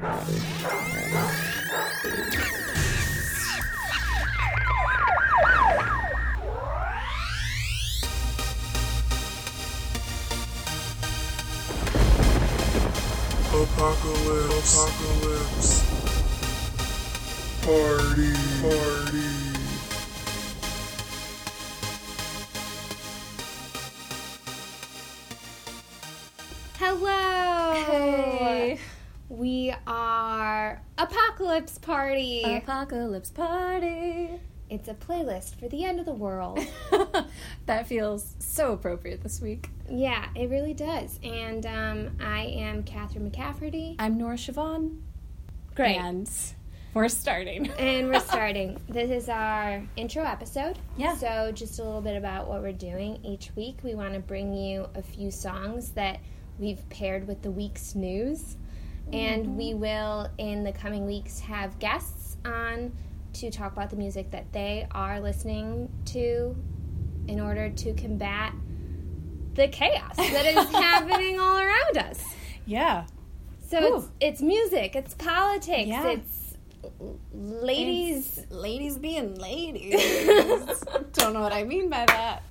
Apocalypse. Apocalypse. Party. Party. We are Apocalypse Party. Apocalypse party. it's a playlist for the end of the world. that feels so appropriate this week. yeah, it really does. And um, I am Catherine McCafferty. I'm Nora Siobhan. Great. And we're starting. And we're starting. this is our intro episode. Yeah. So, just a little bit about what we're doing. Each week, we want to bring you a few songs that we've paired with the week's news. And we will, in the coming weeks, have guests on to talk about the music that they are listening to in order to combat the chaos that is happening all around us. Yeah. So it's, it's music, it's politics, Yeah. it's ladies. ladies being ladies. Don't know what I mean by that.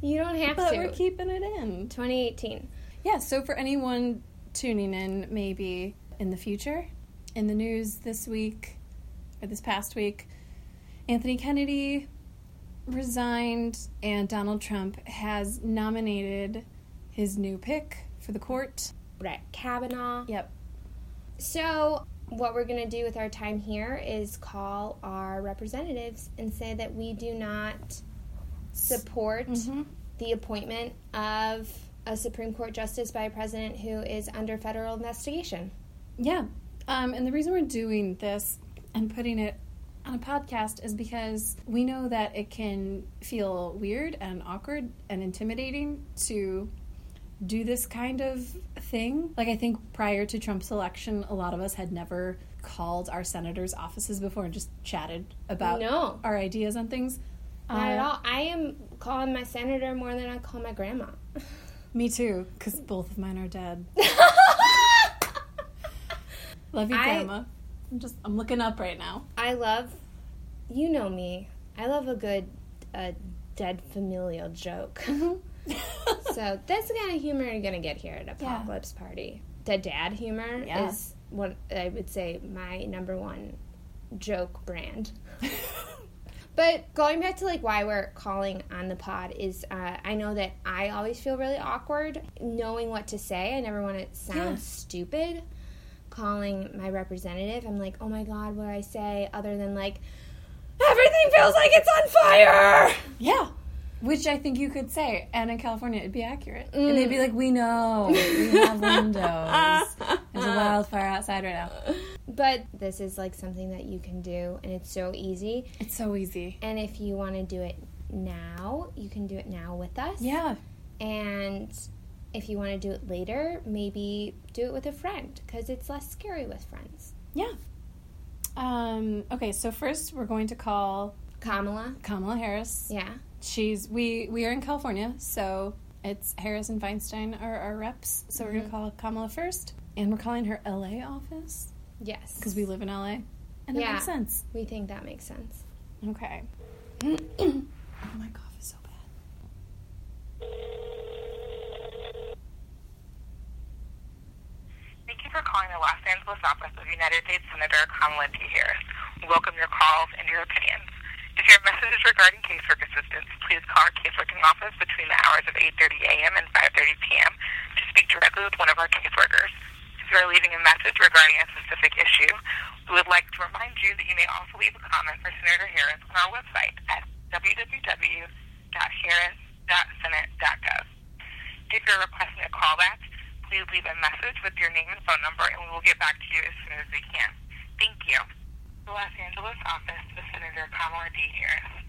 You don't have But to. we're keeping it in. 2018. Yeah, so for anyone tuning in maybe in the future, in the news this week or this past week, Anthony Kennedy resigned and Donald Trump has nominated his new pick for the court. Brett Kavanaugh. Yep. So, what we're going to do with our time here is call our representatives and say that we do not support Mhm. the appointment of a Supreme Court justice by a president who is under federal investigation. Yeah. Um, and the reason we're doing this and putting it on a podcast is because we know that it can feel weird and awkward and intimidating to do this kind of thing. Like, I think prior to Trump's election, a lot of us had never called our senators' offices before and just chatted about No. our ideas on things. Not at Uh, all. I am calling my senator more than I call my grandma. Me too, because both of mine are dead. Love you, I- Grandma. I'm just, I'm looking up right now. I love, you know me. I love a good, uh, dead familial joke. so that's the kind of humor you're gonna get here at Apocalypse Party. The dad humor Yeah. is what I would say my number one joke brand. But going back to like why we're calling on the pod is uh, I know that I always feel really awkward knowing what to say. I never want to sound Yeah. stupid calling my representative. I'm like, oh my god, what do I say other than like everything feels like it's on fire. Yeah. Which I think you could say, and in California it'd be accurate. And they'd be mm. like, "We know, we have windows. There's a wildfire outside right now." But this is like something that you can do, and it's so easy. It's so easy. And if you want to do it now, you can do it now with us. Yeah, And if you want to do it later, maybe do it with a friend because it's less scary with friends. yeah. Um, okay, so first we're going to call Kamala. Kamala Harris. Yeah. She's we we are in California, so it's Harris and Feinstein are our reps. So we're gonna call Kamala first, and we're calling her L.A. office Yes. because we live in L.A. and that Yeah. makes sense. we think that makes sense. Okay. oh, my cough is so bad. Thank you for calling the Los Angeles office of United States Senator Kamala D. Harris. We welcome your calls and your opinions. If your message is regarding casework assistance, please call our caseworking office between the hours of 8.30 a.m. and 5.30 p.m. to speak directly with one of our caseworkers. If you are leaving a message regarding a specific issue, we would like to remind you that you may also leave a comment for Senator Harris on our website at www.harris.senate.gov. If you're requesting a callback, please leave a message with your name and phone number, and we will get back to you as soon as we can. Thank you. The Los Angeles office of Senator Kamala D. Harris.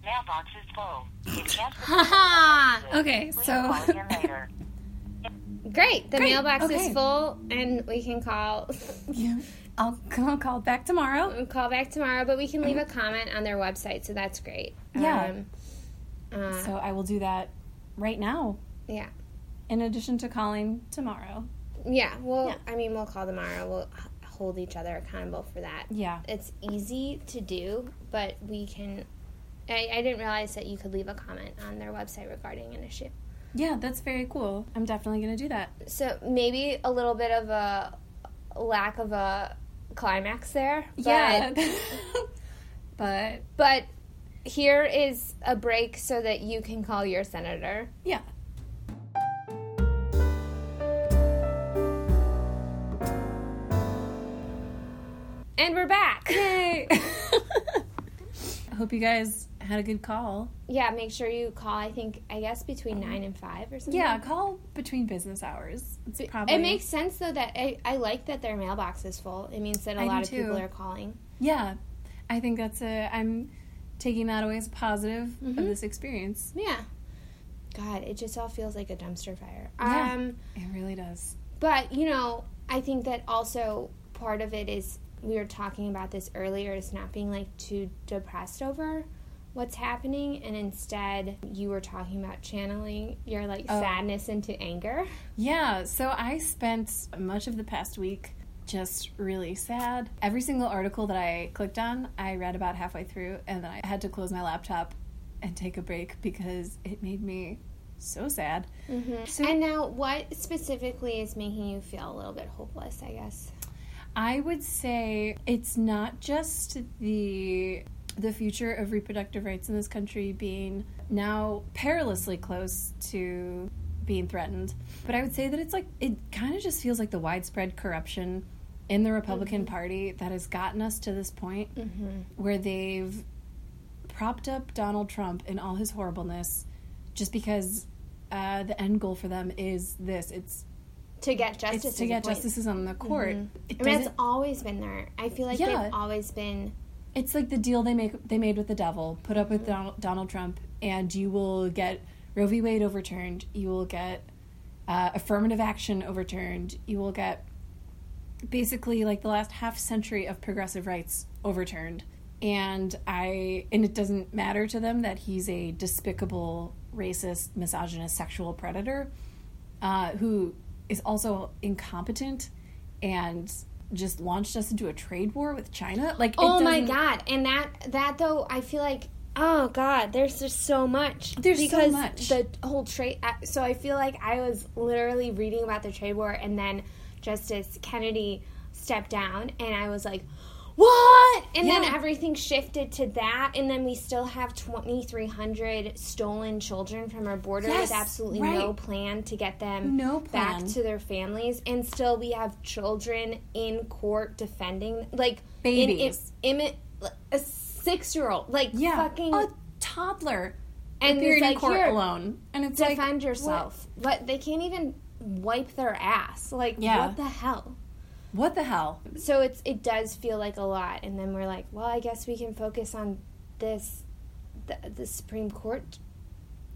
Mailbox is full. You can't Okay, so call again. Great. The Great, mailbox okay. is full, and we can call yeah, I'll, I'll call back tomorrow. call back tomorrow. But we can leave a comment on their website, so that's great. Yeah. Um, uh, So I will do that right now. yeah. In addition to calling tomorrow. Yeah. Well, Yeah. I mean, we'll call tomorrow. We'll hold each other accountable for that. Yeah. It's easy to do, but we can. I, I didn't realize that you could leave a comment on their website regarding an issue. Yeah, that's very cool. I'm definitely going to do that. So maybe a little bit of a lack of a climax there. But, Yeah. but But here is a break so that you can call your senator. yeah. And we're back. Yay! I hope you guys had a good call. Yeah, make sure you call. I think I guess between nine and five or something. Yeah, call between business hours. It's probably It makes sense though that I, I like that their mailbox is full. It means that a I lot of people are calling. Yeah, I think that's a. I'm taking that away as a positive Mhm. of this experience. Yeah. God, it just all feels like a dumpster fire. Yeah. Um, It really does. but you know, I think that also part of it is we were talking about this earlier is not being like too depressed over what's happening and instead you were talking about channeling your like Oh. sadness into anger. Yeah, so I spent much of the past week just really sad. Every single article that I clicked on, I read about halfway through, and then I had to close my laptop and take a break because it made me so sad. Mm-hmm. So- and now, what specifically is making you feel a little bit hopeless? I guess. I would say it's not just the the future of reproductive rights in this country being now perilously close to being threatened, but I would say that it's like it kind of just feels like the widespread corruption in the Republican Party that has gotten us to this point Mm-hmm. where they've propped up Donald Trump in all his horribleness just because uh, the end goal for them is this. It's To get justice. it's to get the justices on the court. It I mean, it's always been there. I feel like Yeah. they've always been. It's like the deal they make they made with the devil. Put up with Mm-hmm. Donald, Donald Trump, and you will get Roe v. Wade overturned. You will get uh, affirmative action overturned. You will get basically like the last half century of progressive rights overturned. And I and it doesn't matter to them that he's a despicable, racist, misogynist, sexual predator uh, who is also incompetent and just launched us into a trade war with China. Like, Oh my god! And that that though, I feel like oh god, there's just so much. There's so because much. The whole trade. uh, So I feel like I was literally reading about the trade war, and then Justice Kennedy stepped down, and I was like. What? And then everything shifted to that, and then we still have 2,300 stolen children from our border Yes, with absolutely no plan to get them No back to their families, and still we have children in court defending, like Babies. in, in, a six-year-old, like Yeah, fucking a toddler And it's in like, court here, alone, and it's like defend yourself. But they can't even wipe their ass. Like Yeah. what the hell? What the hell? So it's it does feel like a lot, and then we're like, well, I guess we can focus on this, the, the Supreme Court,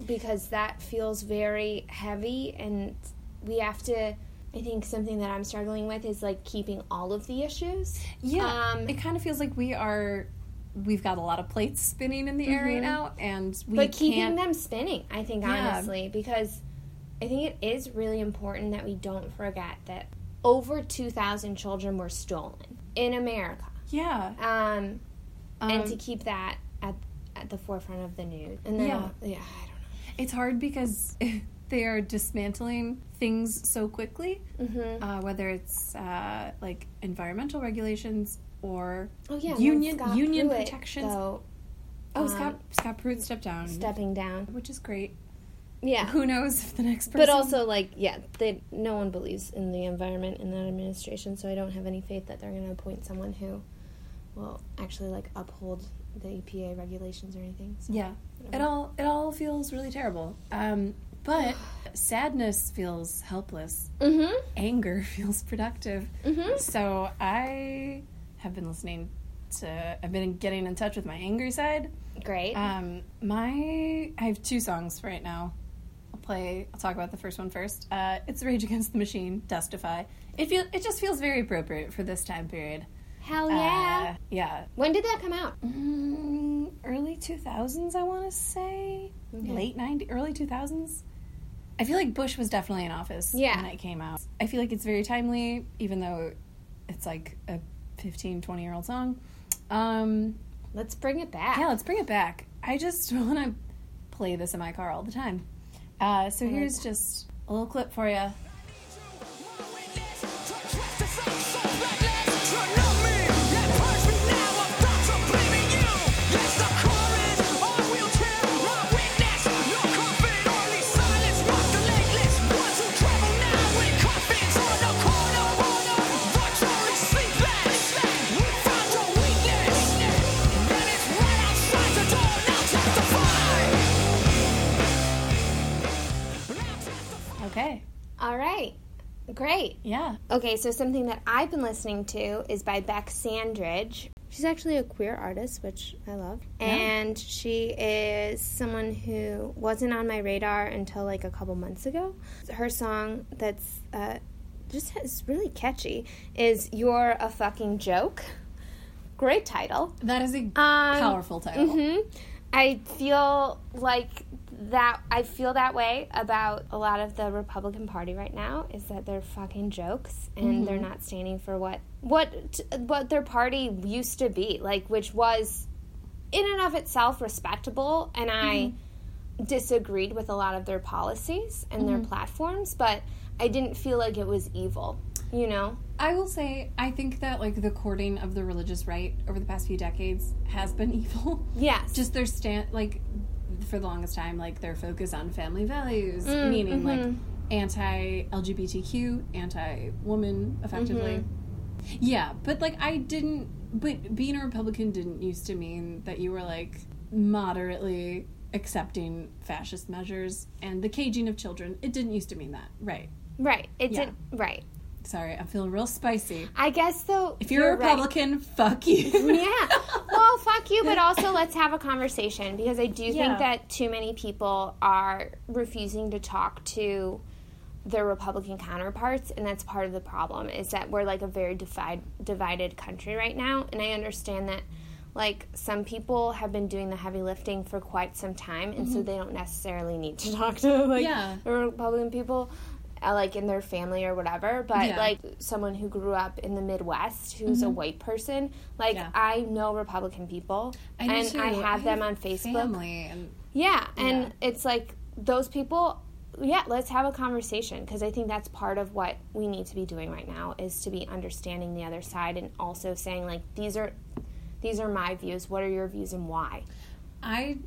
because that feels very heavy, and we have to. I think something that I'm struggling with is like keeping all of the issues. Yeah, Um, it kind of feels like we are. We've got a lot of plates spinning in the air right now, and we Mm-hmm. but keeping them spinning i think Yeah. honestly because i think it is really important that we don't forget that over 2000 children were stolen in america yeah, um, and Um, to keep that at, at the forefront of the news and then Yeah. I'll- yeah i don't know. it's hard because they are dismantling things so quickly. mm-hmm. Uh, whether it's uh, like environmental regulations or oh yeah union union Pruitt, protections. though, oh, um, Scott Scott Pruitt stepped down, stepping down which is great. Yeah Who knows if the next person? but also like yeah they no one believes in the environment in that administration so i don't have any faith that they're going to appoint someone who will actually like uphold the epa regulations or anything so. Yeah, it all it all feels really terrible. Um, but sadness feels helpless. mm-hmm Anger feels productive. mm-hmm So I have been listening to. I've been getting in touch with my angry side. great Um, my I have two songs right now. I'll play. I'll talk about the first one first. Uh, it's Rage Against the Machine, Testify. It feel it just feels very appropriate for this time period. hell yeah Uh, yeah. when did that come out Mm, early 2000s, I want to say. Okay. Late 90s, early 2000s. I feel like Bush was definitely in office Yeah. when it came out. I feel like it's very timely, even though it's like a 15, 20 year old song. Um, Let's bring it back. yeah, let's bring it back. I just want to play this in my car all the time. Uh, so here's just a little clip for you. Right. Great. Yeah. Okay, so something that I've been listening to is by Bec Sandridge. She's actually a queer artist, which I love. And she is someone who wasn't on my radar until like a couple months ago. Her song that's uh, just is really catchy is You're a Fucking Joke. Great title. That is a Um, powerful title. hmm I feel like that. I feel that way about a lot of the Republican Party right now. Is that they're fucking jokes and they're mm-hmm. not standing for what what what their party used to be like, which was in and of itself respectable. And I mm-hmm. disagreed with a lot of their policies and their mm-hmm. platforms, but I didn't feel like it was evil. You know. I will say, I think that like the courting of the religious right over the past few decades has been evil. Yes. Just their stand, like for the longest time, like their focus on family values, Mm, meaning like mhm. anti-LGBTQ, anti-woman, effectively. Mm-hmm. Yeah, but like I didn't. But being a Republican didn't used to mean that you were like moderately accepting fascist measures and the caging of children. It didn't used to mean that, right? right. It Yeah. did. Right. Sorry, I'm feeling real spicy. I guess though. If you're, a right. Republican, fuck you. yeah. Well, fuck you, but also let's have a conversation because I do Yeah. think that too many people are refusing to talk to their Republican counterparts, and that's part of the problem. Is that we're like a very divide, divided country right now, and I understand that. Like some people have been doing the heavy lifting for quite some time, and so they don't necessarily need to talk to like Mm-hmm. Yeah. the Republican people, like in their family or whatever. But Yeah. like someone who grew up in the Midwest, who's a white person, like Mm-hmm. Yeah. I know Republican people, I and too. I have them on Facebook. Family and Yeah, and Yeah. it's like those people. Yeah, let's have a conversation because I think that's part of what we need to be doing right now is to be understanding the other side and also saying like these are these are my views. What are your views and why? I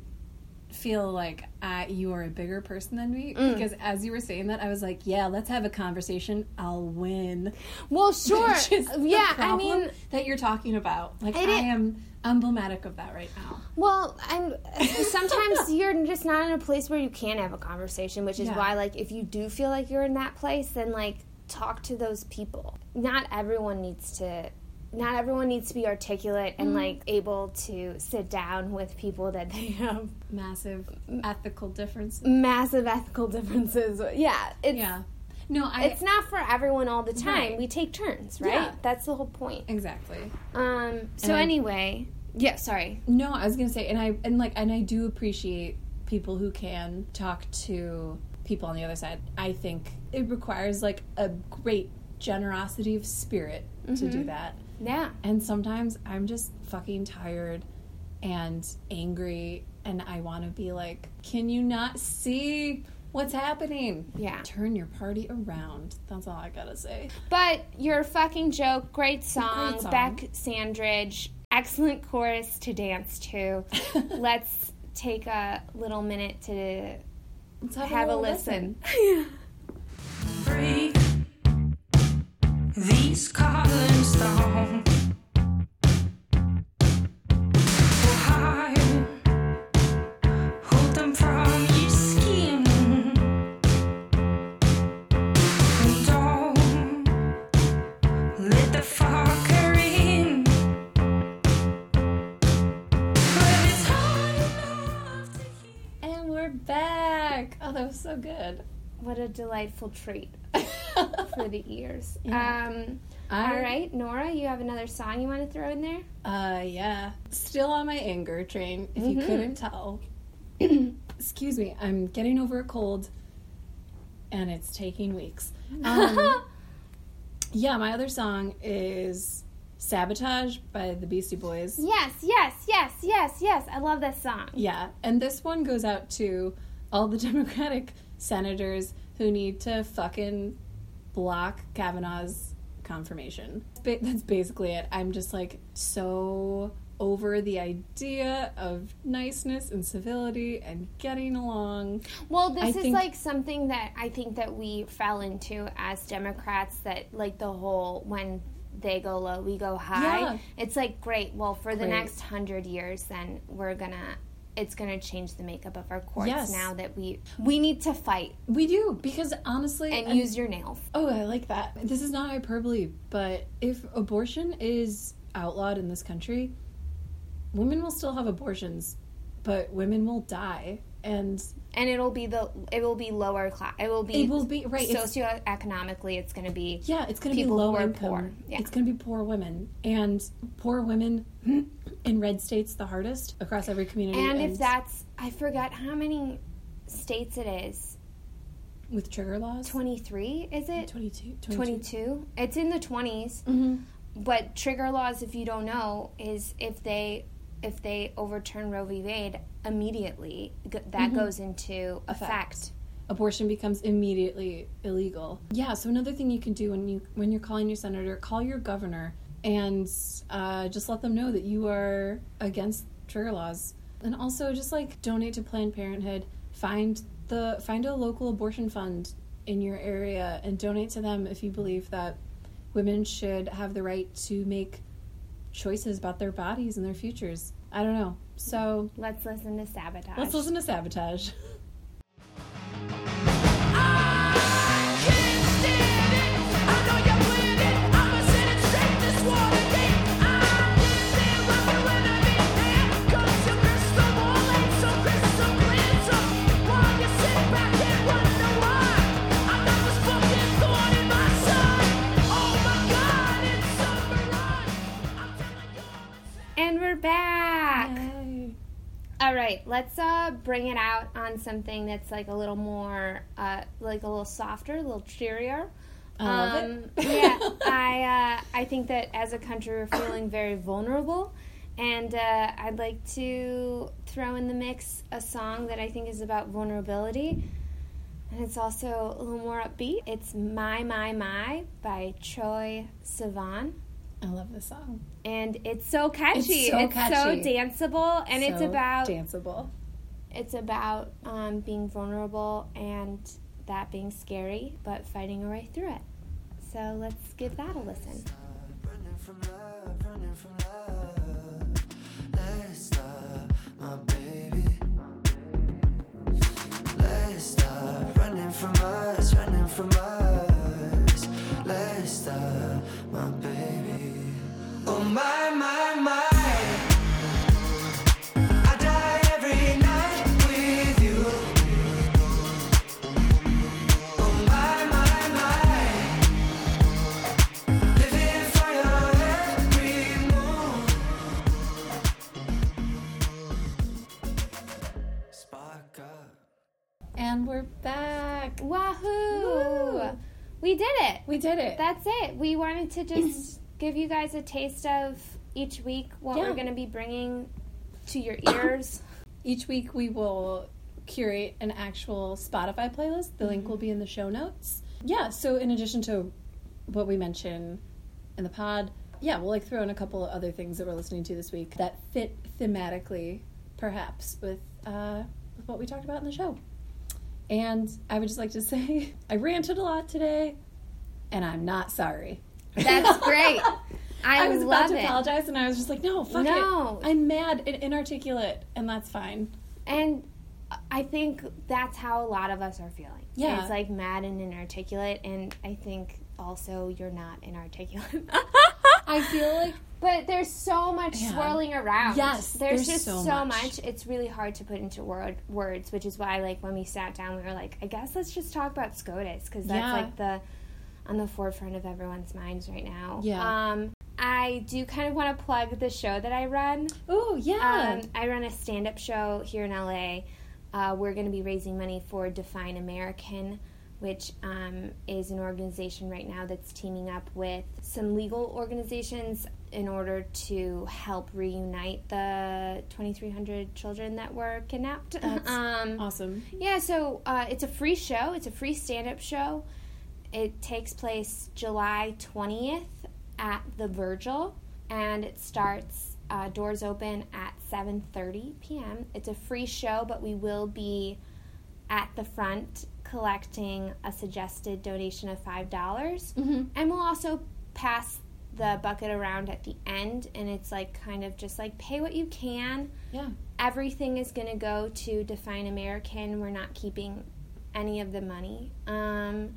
feel like I, you are a bigger person than me Mm. because as you were saying that, I was like, yeah, let's have a conversation. I'll win. Well, sure. Which is the yeah, I mean, that you're talking about. Like, It I am emblematic of that right now. Well, I'm sometimes you're just not in a place where you can have a conversation, which is Yeah. why like if you do feel like you're in that place, then like talk to those people. Not everyone needs to not everyone needs to be articulate and like able to sit down with people that they have Massive ethical differences. massive ethical differences. Yeah, it's Yeah. No, I it's not for everyone all the time. Right. We take turns, right? Yeah. That's the whole point. exactly. Um so I- anyway, yeah, sorry. No, I was gonna say, and I and like, and I do appreciate people who can talk to people on the other side. I think it requires like a great generosity of spirit to do that. Yeah. And sometimes I'm just fucking tired and angry, and I want to be like, can you not see what's happening? Yeah. Turn your party around. That's all I gotta say. But you're fucking joke. Great song. Great song. Bec Sandridge. Excellent chorus to dance to. Let's take a little minute to Let's have a little listen. break these columns down. And we're back. Oh, that was so good. What a delightful treat for the ears. Yeah. Um, I- all right, Nora, you have another song you want to throw in there? Uh, yeah. Still on my anger train, if you couldn't tell. Excuse me, I'm getting over a cold, and it's taking weeks. Um, Yeah, my other song is Sabotage by the Beastie Boys. Yes, yes, yes, yes, yes. I love this song. Yeah, and this one goes out to all the Democratic senators who need to fucking block Kavanaugh's confirmation. That's basically it. I'm just like so over the idea of niceness and civility and getting along. Well, this I is think- like something that I think that we fell into as Democrats that like the whole when they go low, we go high. Yeah. It's like great. Well, for the Great. next hundred years, then we're gonna. It's gonna change the makeup of our courts Yes. now that we we need to fight We do because honestly, and and- use your nails. Oh, I like that. This is not hyperbole, but if abortion is outlawed in this country, women will still have abortions, but women will die. And And it'll be the it will be lower class. It will be it will be right. It's, socioeconomically. It's gonna be yeah, it's going to be low income. poor. Yeah. It's going to be poor women, and poor women in red states the hardest across every community. And if that's I forget how many states it is. with trigger laws, Twenty three is it? 22, 22 it's in the 20s Mm-hmm. but trigger laws if you don't know is if they if they overturn roe v wade immediately that goes into effect. Effect. abortion becomes immediately illegal. Yeah, so another thing you can do when you when you're calling your senator, call your governor and uh, just let them know that you are against trigger laws. And also just like donate to Planned Parenthood, find the find a local abortion fund in your area and donate to them if you believe that women should have the right to make choices about their bodies and their futures. I don't know. So let's listen to sabotage let's listen to sabotage. and we're back. All right let's uh bring it out on something that's like a little more uh like a little softer a little cheerier. I love Um, yeah, I uh, I think that as a country we're feeling very vulnerable, and uh, I'd like to throw in the mix a song that I think is about vulnerability, and it's also a little more upbeat. It's "My My My" by Troye Sivan, I love this song. and it's so catchy. so It's catchy. so danceable, and it's about danceable. it's about um, being vulnerable and that being scary, but fighting your way through it. So let's give that a listen. Running from love, running from love. Let's stop, We did it. We did it. That's it. We wanted to just give you guys a taste of each week what Yeah. we're going to be bringing to your ears. Each week we will curate an actual Spotify playlist. The link will be in the show notes. Yeah, so in addition to what we mention in the pod, yeah, we'll like throw in a couple of other things that we're listening to this week that fit thematically, perhaps, with uh, with what we talked about in the show. And I would just like to say I ranted a lot today, and I'm not sorry. That's great. I, I was about to it. apologize, and I was just like, "No, fuck No. it. I'm mad and inarticulate, and that's fine." And I think that's how a lot of us are feeling. Yeah. It's like mad and inarticulate, and I think also you're not inarticulate. I feel like but there's so much Yeah. swirling around. Yes, there's, there's just so so, much. much. It's really hard to put into word, words, which is why, like, when we sat down, we were like, I guess let's just talk about SCOTUS because that's Yeah. like the on the forefront of everyone's minds right now. Yeah. Um, I do kind of want to plug the show that I run. Oh yeah. Um, I run a stand up show here in LA. Uh, we're going to be raising money for Define American, which um, is an organization right now that's teaming up with some legal organizations in order to help reunite the 2,300 children that were kidnapped. That's um, Awesome. yeah, so uh, it's a free show. It's a free stand-up show. It takes place July 20th at the Virgil, and it starts. Uh, doors open at 7:30 p.m. It's a free show, but we will be at the front collecting a suggested donation of five dollars, Mm-hmm. and we'll also pass the bucket around at the end, and it's like kind of just like pay what you can Yeah. everything is going to go to Define American. We're not keeping any of the money. Um,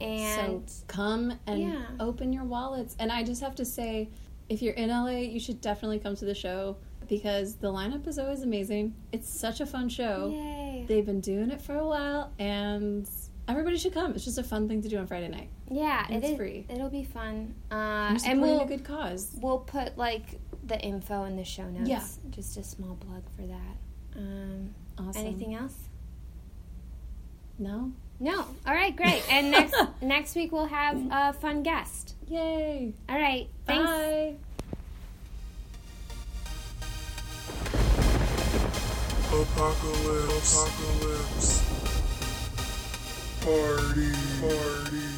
and so come and Yeah. open your wallets. And I just have to say, if you're in LA, you should definitely come to the show because the lineup is always amazing. It's such a fun show. yay. They've been doing it for a while, and everybody should come. It's just a fun thing to do on Friday night. yeah, and it it's is- free. It'll be fun. Uh, and we'll a good cause. we'll put like the info in the show notes. Yeah. Just a small plug for that. Um, Awesome. Anything else? No? No. All right, great. And next next week we'll have a fun guest. Yay! All right. Thanks. Bye. Apocalypse. Apocalypse. Party. Party.